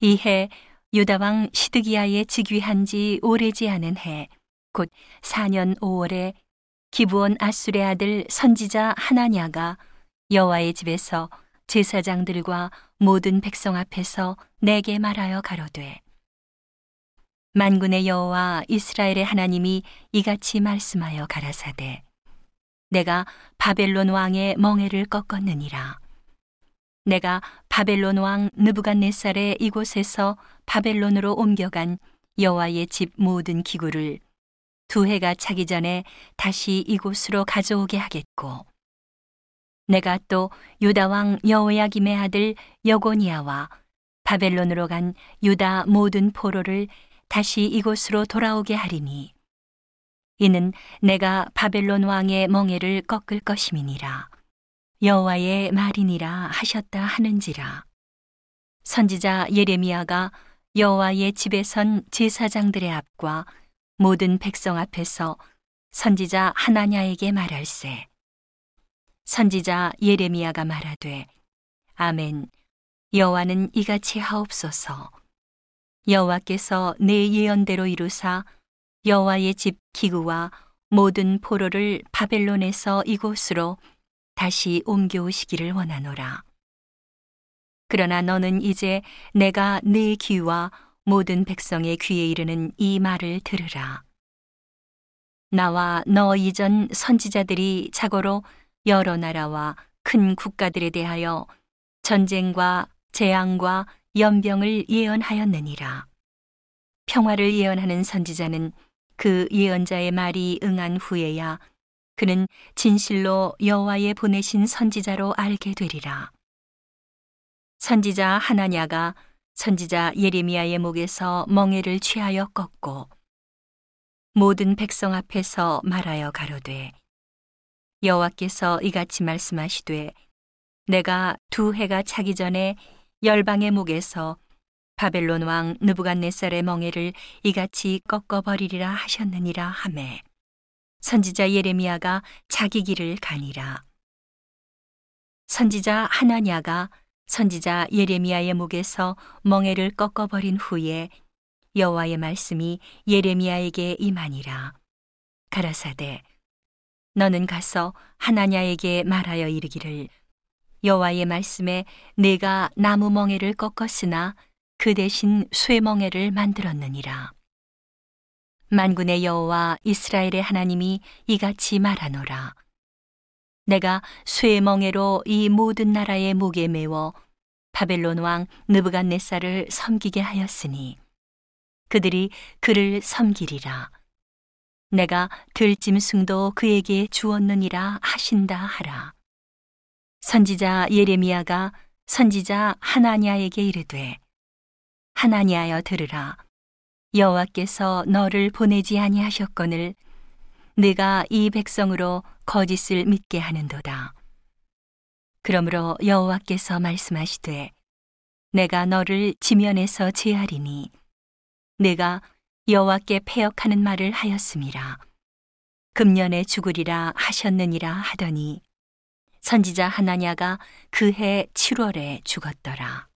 이해 유다 왕 시드기야의 즉위한 지 오래지 않은 해, 곧 4년 5월에 기브온 아술의 아들 선지자 하나냐가 여호와의 집에서 제사장들과 모든 백성 앞에서 내게 말하여 가로되 만군의 여호와 이스라엘의 하나님이 이같이 말씀하여 가라사대 내가 바벨론 왕의 멍에를 꺾었느니라. 내가 바벨론 왕 느부갓네살의 이곳에서 바벨론으로 옮겨간 여호와의 집 모든 기구를 두 해가 차기 전에 다시 이곳으로 가져오게 하겠고 내가 또 유다 왕 여호야김의 아들 여고니아와 바벨론으로 간 유다 모든 포로를 다시 이곳으로 돌아오게 하리니 이는 내가 바벨론 왕의 멍에를 꺾을 것임이니라 여호와의 말이니라 하셨다 하는지라. 선지자 예레미야가 여호와의 집에 선 제사장들의 앞과 모든 백성 앞에서 선지자 하나냐에게 말할세. 선지자 예레미야가 말하되 아멘. 여호와는 이같이 하옵소서. 여호와께서 내 예언대로 이루사 여호와의 집 기구와 모든 포로를 바벨론에서 이곳으로 다시 옮겨오시기를 원하노라. 그러나 너는 이제 내가 네 귀와 모든 백성의 귀에 이르는 이 말을 들으라. 나와 너 이전 선지자들이 자고로 여러 나라와 큰 국가들에 대하여 전쟁과 재앙과 연병을 예언하였느니라. 평화를 예언하는 선지자는 그 예언자의 말이 응한 후에야 그는 진실로 여호와의 보내신 선지자로 알게 되리라. 선지자 하나냐가 선지자 예레미야의 목에서 멍에를 취하여 꺾고 모든 백성 앞에서 말하여 가로되 여호와께서 이같이 말씀하시되 내가 두 해가 차기 전에 열방의 목에서 바벨론 왕 느부갓네살의 멍에를 이같이 꺾어 버리리라 하셨느니라 하매 선지자 예레미야가 자기 길을 가니라. 선지자 하나냐가 선지자 예레미야의 목에서 멍에를 꺾어 버린 후에 여호와의 말씀이 예레미야에게 임하니라. 가라사대 너는 가서 하나냐에게 말하여 이르기를. 여호와의 말씀에 내가 나무 멍에를 꺾었으나 그 대신 쇠 멍에를 만들었느니라. 만군의 여호와 이스라엘의 하나님이 이같이 말하노라. 내가 쇠 멍에로 이 모든 나라의 목에 메워 바벨론 왕 느부갓네살을 섬기게 하였으니 그들이 그를 섬기리라. 내가 들짐승도 그에게 주었느니라 하신다 하라. 선지자 예레미야가 선지자 하나냐에게 이르되 하나냐여 들으라 여호와께서 너를 보내지 아니하셨거늘 네가 이 백성으로 거짓을 믿게 하는도다 그러므로 여호와께서 말씀하시되 내가 너를 지면에서 제하리니 내가 여호와께 패역하는 말을 하였음이라 금년에 죽으리라 하셨느니라 하더니 선지자 하나냐가 그 해 7월에 죽었더라.